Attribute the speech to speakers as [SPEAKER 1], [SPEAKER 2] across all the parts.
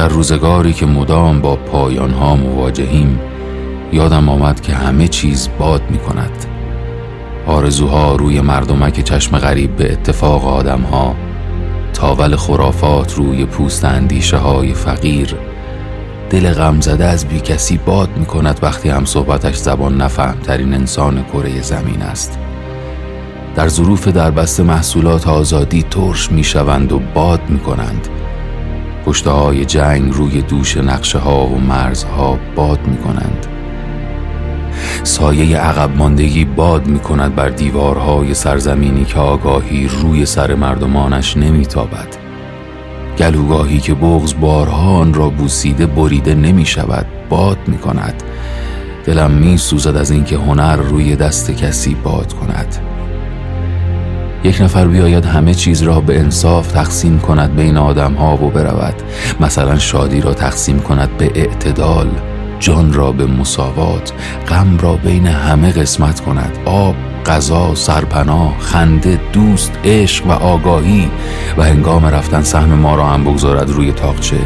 [SPEAKER 1] در روزگاری که مدام با پایانها مواجهیم یادم آمد که همه چیز باد می کند آرزوها روی مردمک چشم غریب به اتفاق آدمها تاول خرافات روی پوست اندیشه های فقیر. دل غمزده از بی کسی باد می کند وقتی هم صحبتش زبان نفهمترین انسان کره زمین است. در ظروف دربست محصولات آزادی ترش می شوند و باد می کنند پشته های جنگ روی دوش نقشه ها و مرزها باد می کنند سایه عقب ماندگی باد می کند بر دیوارهای سرزمینی که آگاهی روی سر مردمانش نمی تابد گلوگاهی که بغز بارها آن را بوسیده بریده نمی شود باد می کند دلم می سوزد از اینکه هنر روی دست کسی باد کند. یک نفر بیاید همه چیز را به انصاف تقسیم کند بین آدم ها و برود. مثلا شادی را تقسیم کند به اعتدال جان را به مساوات غم را بین همه قسمت کند. آب غذا سرپناه خنده دوست عشق و آگاهی. و هنگام رفتن سهم ما را هم بگذارد روی تاقچه.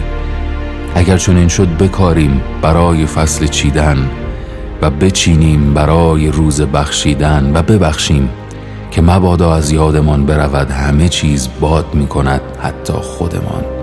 [SPEAKER 1] اگر چون این شد بکاریم برای فصل چیدن و بچینیم برای روز بخشیدن و ببخشیم. که مبادا از یادمان برود همه چیز باد می کند حتی خودمان.